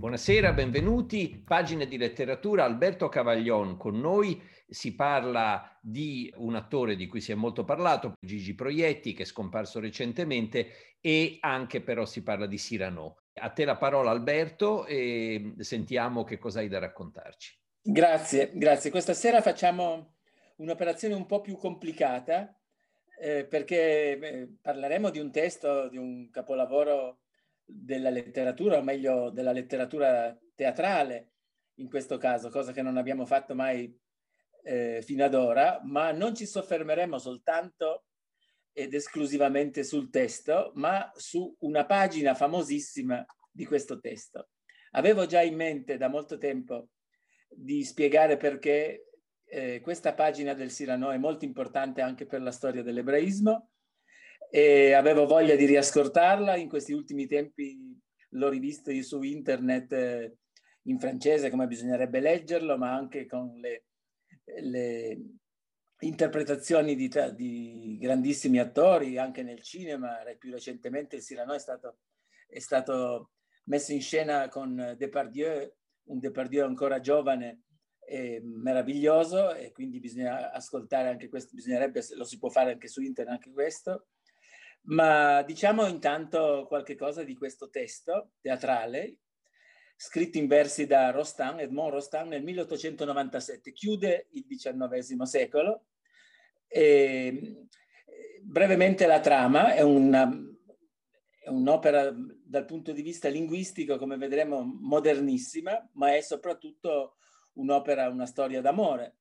Buonasera, benvenuti. Pagine di letteratura, Alberto Cavaglion con noi. Si parla di un attore di cui si è molto parlato, Gigi Proietti, che è scomparso recentemente, e anche però si parla di Cyrano. A te la parola Alberto e sentiamo che cosa hai da raccontarci. Grazie, grazie. Questa sera facciamo un'operazione un po' più complicata eh, perché eh, parleremo di un testo, di un capolavoro della letteratura, o meglio della letteratura teatrale in questo caso, cosa che non abbiamo fatto mai eh, fino ad ora, ma non ci soffermeremo soltanto ed esclusivamente sul testo, ma su una pagina famosissima di questo testo. Avevo già in mente da molto tempo di spiegare perché eh, questa pagina del Sirano è molto importante anche per la storia dell'ebraismo e avevo voglia di riascoltarla. In questi ultimi tempi l'ho rivista su internet eh, in francese come bisognerebbe leggerlo, ma anche con le, le interpretazioni di, di, grandissimi attori, anche nel cinema. Più recentemente il Cyrano è stato, è stato messo in scena con Depardieu, un Depardieu ancora giovane e meraviglioso e quindi bisogna ascoltare anche questo, bisognerebbe, lo si può fare anche su internet anche questo. Ma diciamo intanto qualche cosa di questo testo teatrale, scritto in versi da Rostand, Edmond Rostand nel 1897, chiude il XIX secolo. E, brevemente la trama è, una, è un'opera dal punto di vista linguistico, come vedremo, modernissima, ma è soprattutto un'opera, una storia d'amore.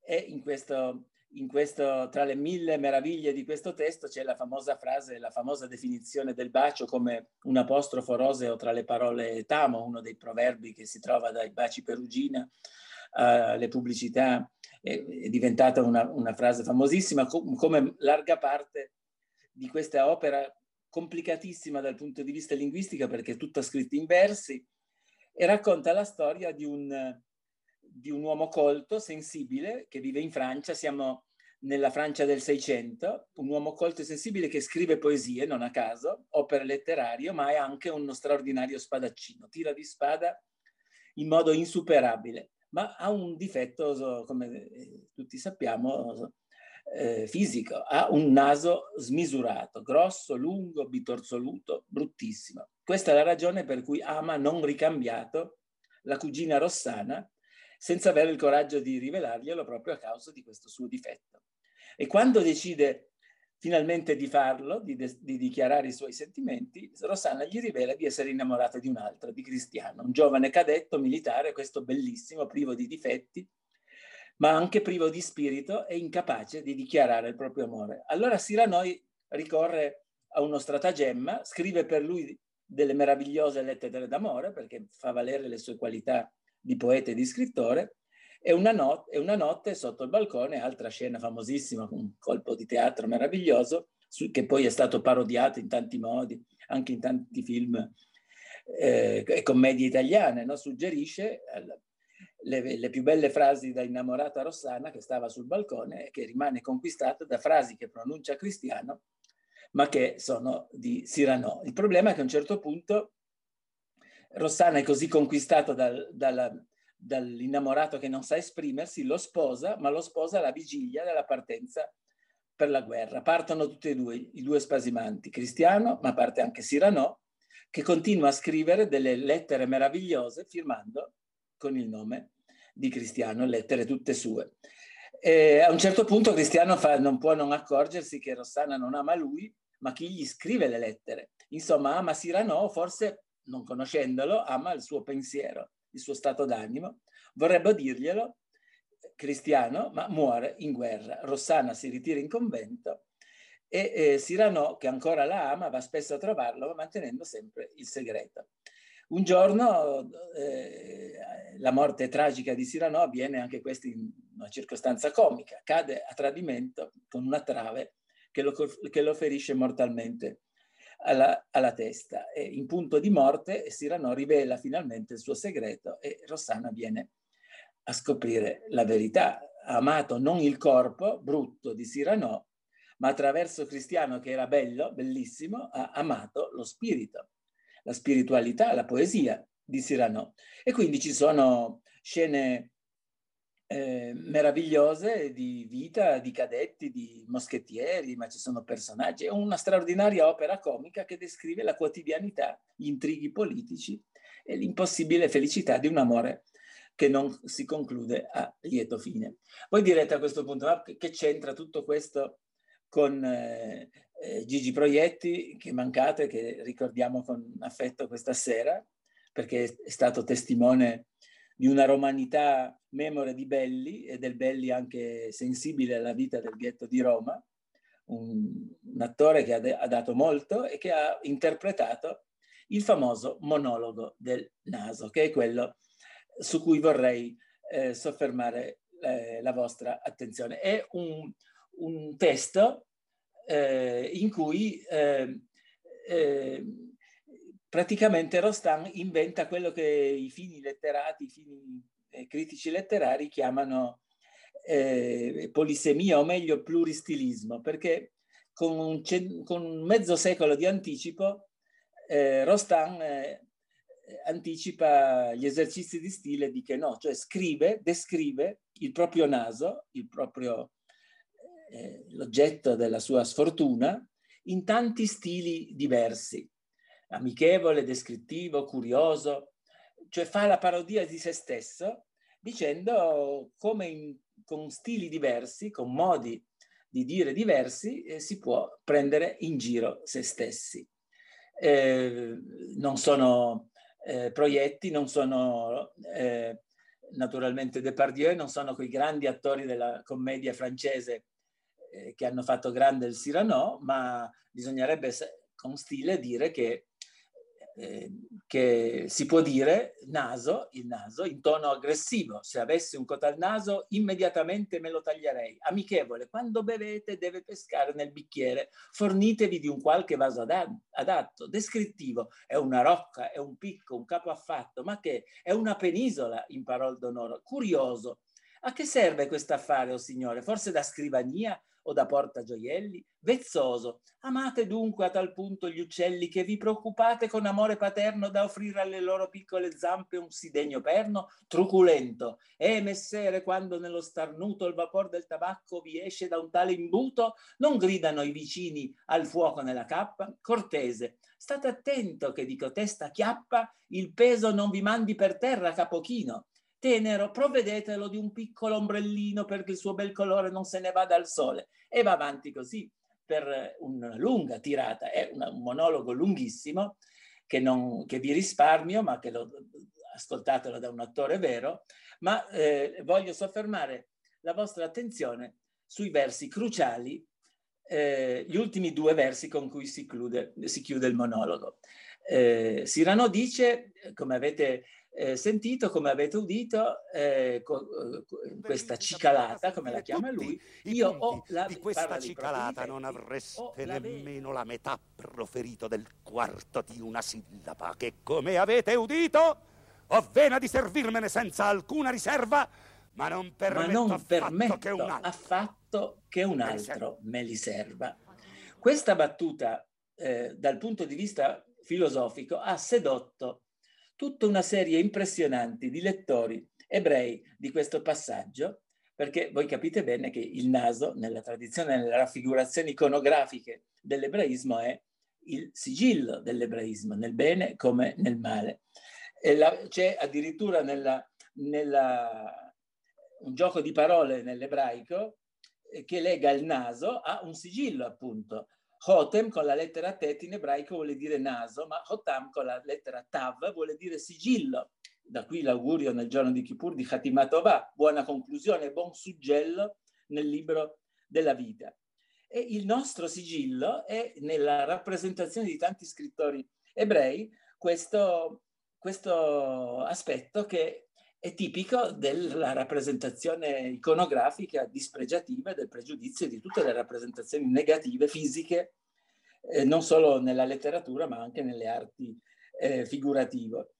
E in questo questo, tra le mille meraviglie di questo testo c'è la famosa frase, la famosa definizione del bacio come un apostrofo roseo tra le parole tamo, uno dei proverbi che si trova dai baci perugina alle pubblicità, è, è diventata una, una, frase famosissima, come larga parte di questa opera complicatissima dal punto di vista linguistico perché è tutta scritta in versi e racconta la storia di un di un uomo colto, sensibile, che vive in Francia, siamo nella Francia del Seicento, un uomo colto e sensibile che scrive poesie, non a caso, opere letterarie, ma è anche uno straordinario spadaccino, tira di spada in modo insuperabile, ma ha un difetto, come eh, tutti sappiamo, eh, fisico, ha un naso smisurato, grosso, lungo, bitorzoluto, bruttissimo. Questa è la ragione per cui ama non ricambiato la cugina Rossana, senza avere il coraggio di rivelarglielo proprio a causa di questo suo difetto. E quando decide finalmente di farlo, di, de- di dichiarare i suoi sentimenti, Rossana gli rivela di essere innamorata di un altro, di Cristiano, un giovane cadetto militare, questo bellissimo, privo di difetti, ma anche privo di spirito e incapace di dichiarare il proprio amore. Allora Siranoi ricorre a uno stratagemma, scrive per lui delle meravigliose lettere d'amore perché fa valere le sue qualità di poeta e di scrittore, e una, not- e una notte sotto il balcone, altra scena famosissima, un colpo di teatro meraviglioso, su- che poi è stato parodiato in tanti modi, anche in tanti film eh, e commedie italiane, no? suggerisce le, le, più belle frasi da innamorata Rossana che stava sul balcone e che rimane conquistata da frasi che pronuncia Cristiano, ma che sono di Cyrano. Il problema è che a un certo punto Rossana è così conquistata dal, dalla, dall'innamorato che non sa esprimersi, lo sposa, ma lo sposa alla vigilia della partenza per la guerra. Partono tutti e due, i due spasimanti, Cristiano, ma parte anche Cyrano, che continua a scrivere delle lettere meravigliose firmando con il nome di Cristiano, lettere tutte sue. E a un certo punto Cristiano fa, non può non accorgersi che Rossana non ama lui, ma chi gli scrive le lettere. Insomma, ama Cyrano, forse non conoscendolo, ama il suo pensiero, il suo stato d'animo. Vorrebbe dirglielo, cristiano, ma muore in guerra. Rossana si ritira in convento e eh, Cyrano, che ancora la ama, va spesso a trovarlo, mantenendo sempre il segreto. Un giorno eh, la morte tragica di Cyrano avviene anche questa in una circostanza comica, cade a tradimento con una trave che lo, che lo ferisce mortalmente alla, alla testa. E in punto di morte Cyrano rivela finalmente il suo segreto e Rossana viene a scoprire la verità. Ha amato non il corpo brutto di Cyrano, ma attraverso Cristiano che era bello, bellissimo, ha amato lo spirito, la spiritualità, la poesia di Cyrano. E quindi ci sono scene eh, meravigliose di vita di cadetti, di moschettieri, ma ci sono personaggi. È una straordinaria opera comica che descrive la quotidianità, gli intrighi politici e l'impossibile felicità di un amore che non si conclude a lieto fine. Voi direte a questo punto, ma che c'entra tutto questo con eh, eh, Gigi Proietti, che mancate, che ricordiamo con affetto questa sera, perché è stato testimone di una romanità memore di Belli e del Belli anche sensibile alla vita del ghetto di Roma, un, un attore che ha, ha dato molto e che ha interpretato il famoso monologo del naso, che è quello su cui vorrei eh, soffermare eh, la vostra attenzione. È un, un testo eh, in cui eh, eh, praticamente Rostand inventa quello che i fini letterati, i fini eh, critici letterari chiamano eh, polisemia o meglio pluristilismo, perché con un, con mezzo secolo di anticipo eh, Rostand eh, anticipa gli esercizi di stile di che no, cioè scrive, descrive il proprio naso, il proprio, eh, l'oggetto della sua sfortuna, in tanti stili diversi amichevole, descrittivo, curioso, cioè fa la parodia di se stesso dicendo come in, con stili diversi, con modi di dire diversi, eh, si può prendere in giro se stessi. Eh, non sono eh, proietti, non sono eh, naturalmente Depardieu, non sono quei grandi attori della commedia francese eh, che hanno fatto grande il Cyrano, ma bisognerebbe con stile dire che Ehm, che si può dire naso, il naso, in tono aggressivo. Se avessi un cotal naso, immediatamente me lo taglierei. Amichevole, quando bevete deve pescare nel bicchiere, fornitevi di un qualche vaso adatto. Descrittivo, è una rocca, è un picco, un capo affatto, ma che è una penisola in parol d'onore. Curioso, a che serve questo affare, o oh signore? Forse da scrivania o da portagioielli? Vezzoso, amate dunque a tal punto gli uccelli che vi preoccupate con amore paterno da offrire alle loro piccole zampe un sì degno perno? Truculento, e messere, quando nello starnuto il vapor del tabacco vi esce da un tale imbuto, non gridano i vicini al fuoco nella cappa? Cortese, state attento che di cotesta chiappa il peso non vi mandi per terra capochino, tenero, provvedetelo di un piccolo ombrellino perché il suo bel colore non se ne vada al sole. E va avanti così per una lunga tirata. È un monologo lunghissimo che, non, che vi risparmio, ma che lo, ascoltatelo da un attore vero, ma eh, voglio soffermare la vostra attenzione sui versi cruciali, eh, gli ultimi due versi con cui si, chiude, si chiude il monologo. Eh, Cyrano dice, come avete eh, sentito, come avete udito, eh, co- eh, questa cicalata, come la chiama lui, io ho la... Di questa cicalata non avreste nemmeno la metà proferito del quarto di una sillaba, che come avete udito, ho vena di servirmene senza alcuna riserva, ma non permetto, ma non affatto, permetto che un altro, affatto che un altro me li serva. Questa battuta, eh, dal punto di vista filosofico, ha sedotto tutta una serie impressionante di lettori ebrei di questo passaggio, perché voi capite bene che il naso, nella tradizione, nelle raffigurazioni iconografiche dell'ebraismo, è il sigillo dell'ebraismo, nel bene come nel male. C'è addirittura nella, nella, un gioco di parole nell'ebraico eh, che lega il naso a un sigillo, appunto. Hotem con la lettera Tet in ebraico vuole dire naso, ma Hotam con la lettera Tav vuole dire sigillo. Da qui l'augurio nel giorno di Kippur di Khatimatovà, buona conclusione, buon suggello nel libro della vita. E il nostro sigillo è nella rappresentazione di tanti scrittori ebrei questo, questo aspetto che è tipico della rappresentazione iconografica dispregiativa del pregiudizio di tutte le rappresentazioni negative fisiche, eh, non solo nella letteratura ma anche nelle arti eh, figurative.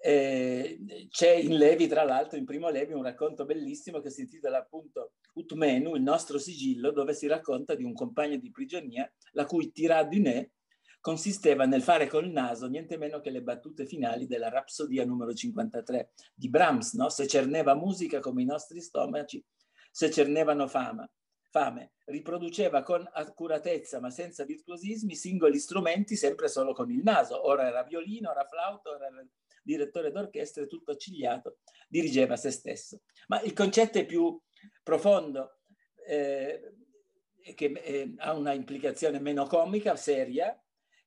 Eh, c'è in Levi, tra l'altro, in primo Levi, un racconto bellissimo che si intitola appunto Utmenu, il nostro sigillo, dove si racconta di un compagno di prigionia la cui tiradine consisteva nel fare col naso niente meno che le battute finali della Rapsodia numero 53 di Brahms, no? se cerneva musica come i nostri stomaci, se cernevano fama, fame, riproduceva con accuratezza ma senza virtuosismi singoli strumenti sempre solo con il naso, ora era violino, ora flauto, ora era direttore d'orchestra, tutto accigliato, dirigeva se stesso. Ma il concetto è più profondo, eh, che eh, ha una implicazione meno comica, seria,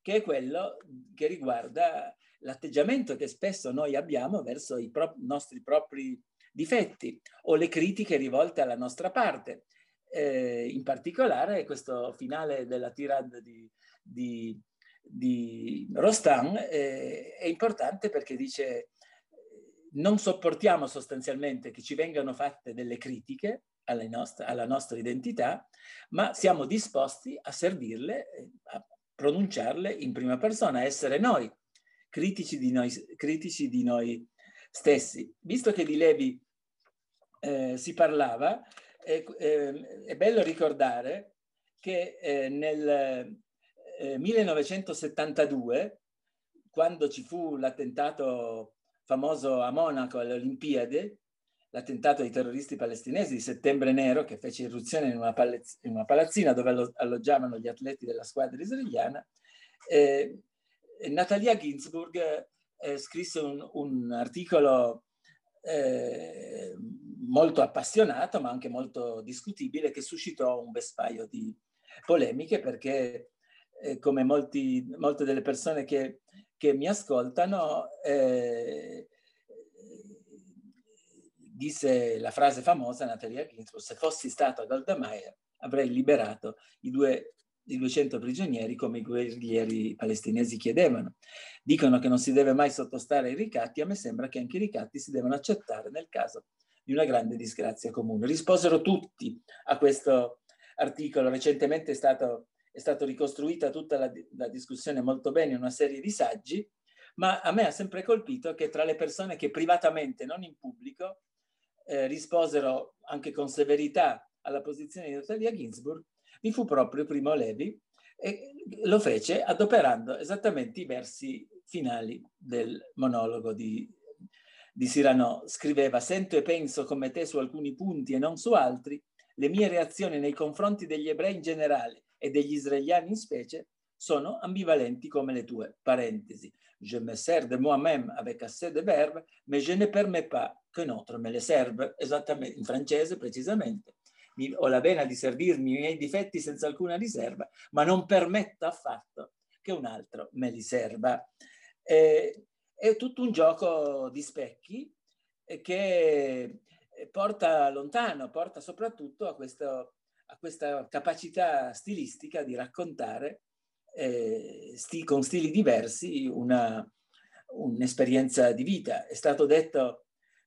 che è quello che riguarda l'atteggiamento che spesso noi abbiamo verso i pro- nostri propri difetti o le critiche rivolte alla nostra parte. Eh, in particolare questo finale della tirade di, di, di Rostan eh, è importante perché dice non sopportiamo sostanzialmente che ci vengano fatte delle critiche nostre, alla nostra identità, ma siamo disposti a servirle, a pronunciarle in prima persona, essere noi, critici di noi, critici di noi stessi. Visto che di Levi eh, si parlava, è, eh, è, bello ricordare che eh, nel 1972, eh, quando ci fu l'attentato famoso a Monaco alle Olimpiadi, l'attentato dei terroristi palestinesi di Settembre Nero che fece irruzione in una, palazz- in una palazzina dove alloggiavano gli atleti della squadra israeliana, eh, Natalia Ginsburg eh, scrisse un, un articolo eh, molto appassionato ma anche molto discutibile che suscitò un vespaio di polemiche perché eh, come molti, molte delle persone che, che mi ascoltano eh, disse la frase famosa Natalia Ginsburg, se fossi stato Golda Meir avrei liberato i, due, i 200 prigionieri come i guerrieri palestinesi chiedevano. Dicono che non si deve mai sottostare ai ricatti, a me sembra che anche i ricatti si devono accettare nel caso di una grande disgrazia comune. Risposero tutti a questo articolo, recentemente è, stato, è stata ricostruita tutta la, la discussione molto bene in una serie di saggi, ma a me ha sempre colpito che tra le persone che privatamente, non in pubblico, eh, risposero anche con severità alla posizione di Natalia Ginsburg, vi fu proprio Primo Levi e lo fece adoperando esattamente i versi finali del monologo di, di Cyrano. Scriveva, sento e penso come te su alcuni punti e non su altri, le mie reazioni nei confronti degli ebrei in generale e degli israeliani in specie sono ambivalenti come le tue. Parentesi. Je me sers de moi-même avec assez de verbe, mais je ne permets pas que notre me le serve, esattamente in francese precisamente. Mi, ho la vena di servirmi i miei difetti senza alcuna riserva, ma non permetto affatto che un altro me li serva. Eh, è tutto un gioco di specchi che porta lontano, porta soprattutto a, questo, a questa capacità stilistica di raccontare eh, sti, con stili diversi un'esperienza di vita. È stato detto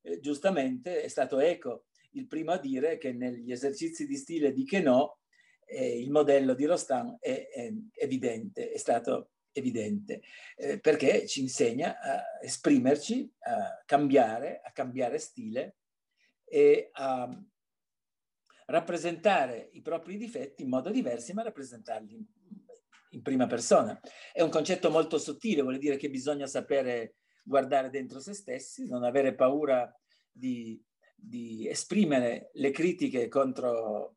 eh, giustamente, è stato Eco il primo a dire che negli esercizi di stile di Queneau eh, il modello di Rostand è, è, evidente, è stato evidente, eh, perché ci insegna a esprimerci, a cambiare, a cambiare stile e a rappresentare i propri difetti in modo diverso, ma rappresentarli in prima persona. È un concetto molto sottile, vuol dire che bisogna sapere guardare dentro se stessi, non avere paura di, di esprimere le critiche contro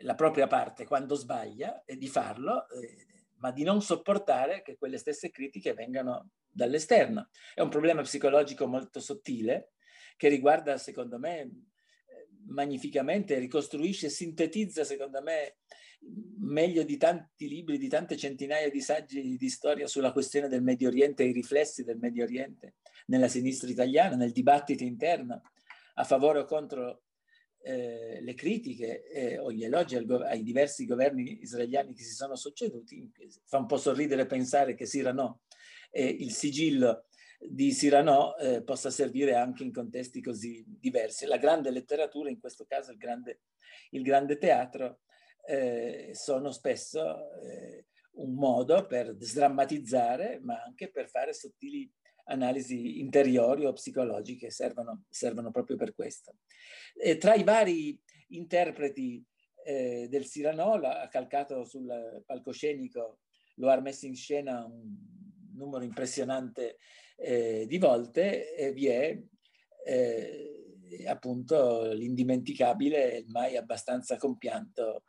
la propria parte quando sbaglia e di farlo, eh, ma di non sopportare che quelle stesse critiche vengano dall'esterno. È un problema psicologico molto sottile che riguarda, secondo me, magnificamente, ricostruisce, sintetizza, secondo me, meglio di tanti libri, di tante centinaia di saggi di storia sulla questione del Medio Oriente e i riflessi del Medio Oriente nella sinistra italiana, nel dibattito interno a favore o contro eh, le critiche eh, o gli elogi ai diversi governi israeliani che si sono succeduti. Fa un po' sorridere pensare che Sirano e il sigillo di Cyrano eh, possa servire anche in contesti così diversi. La grande letteratura, in questo caso il grande, il grande teatro, eh, sono spesso eh, un modo per sdrammatizzare, ma anche per fare sottili analisi interiori o psicologiche, servono, servono proprio per questo. E tra i vari interpreti eh, del Cyrano, ha calcato sul palcoscenico lo ha messo in scena un numero impressionante eh, di volte e vi è eh, appunto l'indimenticabile e mai abbastanza compianto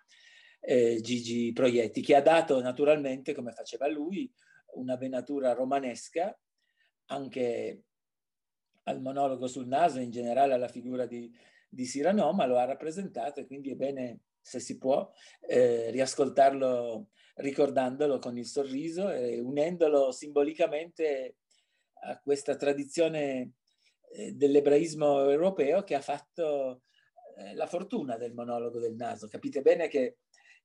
eh, Gigi Proietti, che ha dato naturalmente, come faceva lui, una venatura romanesca anche al monologo sul naso, in generale alla figura di, di Cyrano, ma lo ha rappresentato e quindi è bene, se si può, eh, riascoltarlo ricordandolo con il sorriso e unendolo simbolicamente a questa tradizione eh, dell'ebraismo europeo che ha fatto eh, la fortuna del monologo del naso. Capite bene che,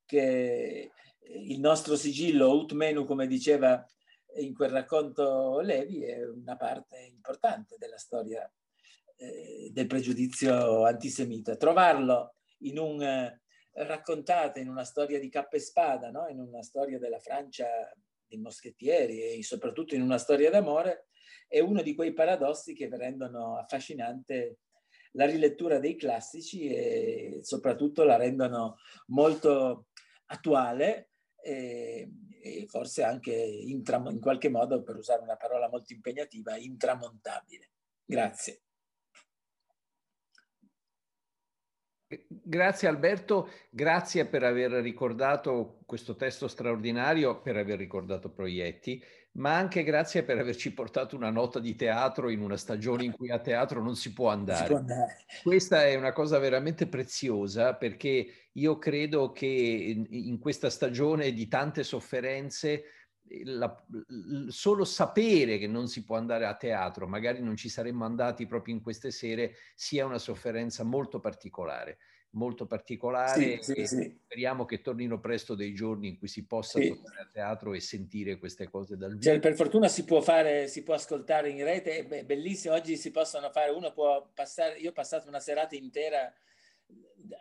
che il nostro sigillo, ut menu, come diceva in quel racconto Levi, è una parte importante della storia eh, del pregiudizio antisemita. Trovarlo in un, eh, raccontato in una storia di cappa e spada, no? in una storia della Francia dei moschettieri e soprattutto in una storia d'amore, è uno di quei paradossi che rendono affascinante la rilettura dei classici e soprattutto la rendono molto attuale e, e forse anche intram- in qualche modo, per usare una parola molto impegnativa, intramontabile. Grazie. Grazie Alberto, grazie per aver ricordato questo testo straordinario, per aver ricordato Proietti, ma anche grazie per averci portato una nota di teatro in una stagione in cui a teatro non si può andare. Si può andare. Questa è una cosa veramente preziosa perché io credo che in questa stagione di tante sofferenze la, solo sapere che non si può andare a teatro, magari non ci saremmo andati proprio in queste sere, sia una sofferenza molto particolare molto particolare sì, sì, sì. speriamo che tornino presto dei giorni in cui si possa tornare a teatro e sentire queste cose dal vivo. Cioè, per fortuna si può fare, si può ascoltare in rete, è bellissimo, oggi si possono fare, uno può passare, io ho passato una serata intera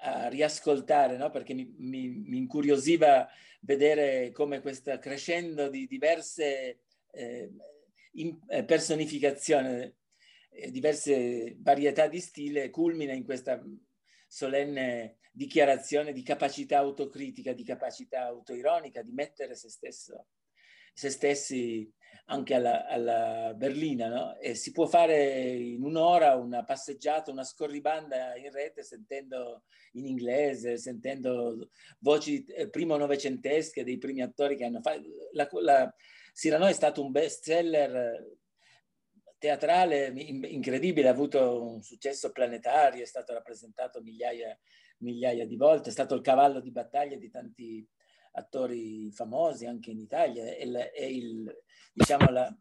a riascoltare, no? perché mi, mi, mi, incuriosiva vedere come questa crescendo di diverse eh, in, eh, personificazioni, eh, diverse varietà di stile, culmina in questa solenne dichiarazione di capacità autocritica, di capacità autoironica, di mettere se, stesso, se stessi anche alla, alla berlina. No? E si può fare in un'ora una passeggiata, una scorribanda in rete sentendo in inglese, sentendo voci eh, primo novecentesche dei primi attori che hanno fatto. La, la, Cyrano è stato un best seller teatrale incredibile, ha avuto un successo planetario, è stato rappresentato migliaia, migliaia di volte, è stato il cavallo di battaglia di tanti attori famosi anche in Italia, è, il, è il, diciamo la,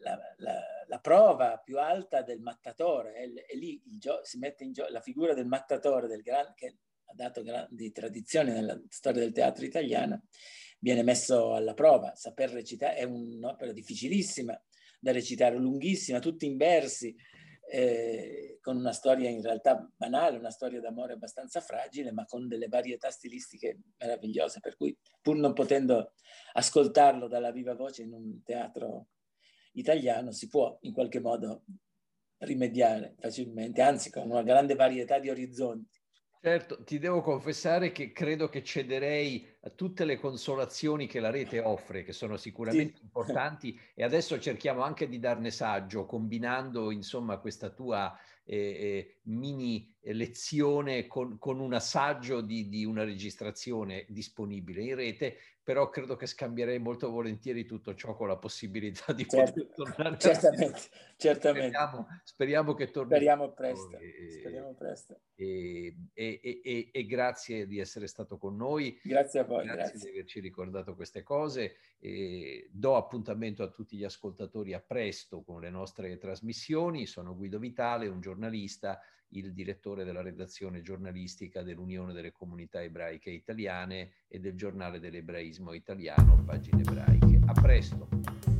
la, la, la, prova più alta del mattatore, è, è lì si mette in gioco la figura del mattatore del gran, che ha dato grandi tradizioni nella storia del teatro italiano, viene messo alla prova, saper recitare è un'opera difficilissima, da recitare, lunghissima, tutti in versi, eh, con una storia in realtà banale, una storia d'amore abbastanza fragile, ma con delle varietà stilistiche meravigliose, per cui pur non potendo ascoltarlo dalla viva voce in un teatro italiano, si può in qualche modo rimediare facilmente, anzi con una grande varietà di orizzonti. Certo, ti devo confessare che credo che cederei a tutte le consolazioni che la rete offre, che sono sicuramente sì. importanti, e adesso cerchiamo anche di darne saggio, combinando insomma questa tua eh, eh mini lezione con, con un assaggio di, di, una registrazione disponibile in rete, però credo che scambierei molto volentieri tutto ciò con la possibilità di certo, poter tornare. Certamente, certamente. Speriamo, speriamo, che torni. Speriamo presto. E, speriamo presto. E, e, e, grazie di essere stato con noi. Grazie a voi. Grazie, grazie. di averci ricordato queste cose. do appuntamento a tutti gli ascoltatori a presto con le nostre trasmissioni. Sono Guido Vitale, un giornalista il direttore della redazione giornalistica dell'Unione delle Comunità Ebraiche Italiane e del giornale dell'ebraismo italiano, Pagine Ebraiche. A presto!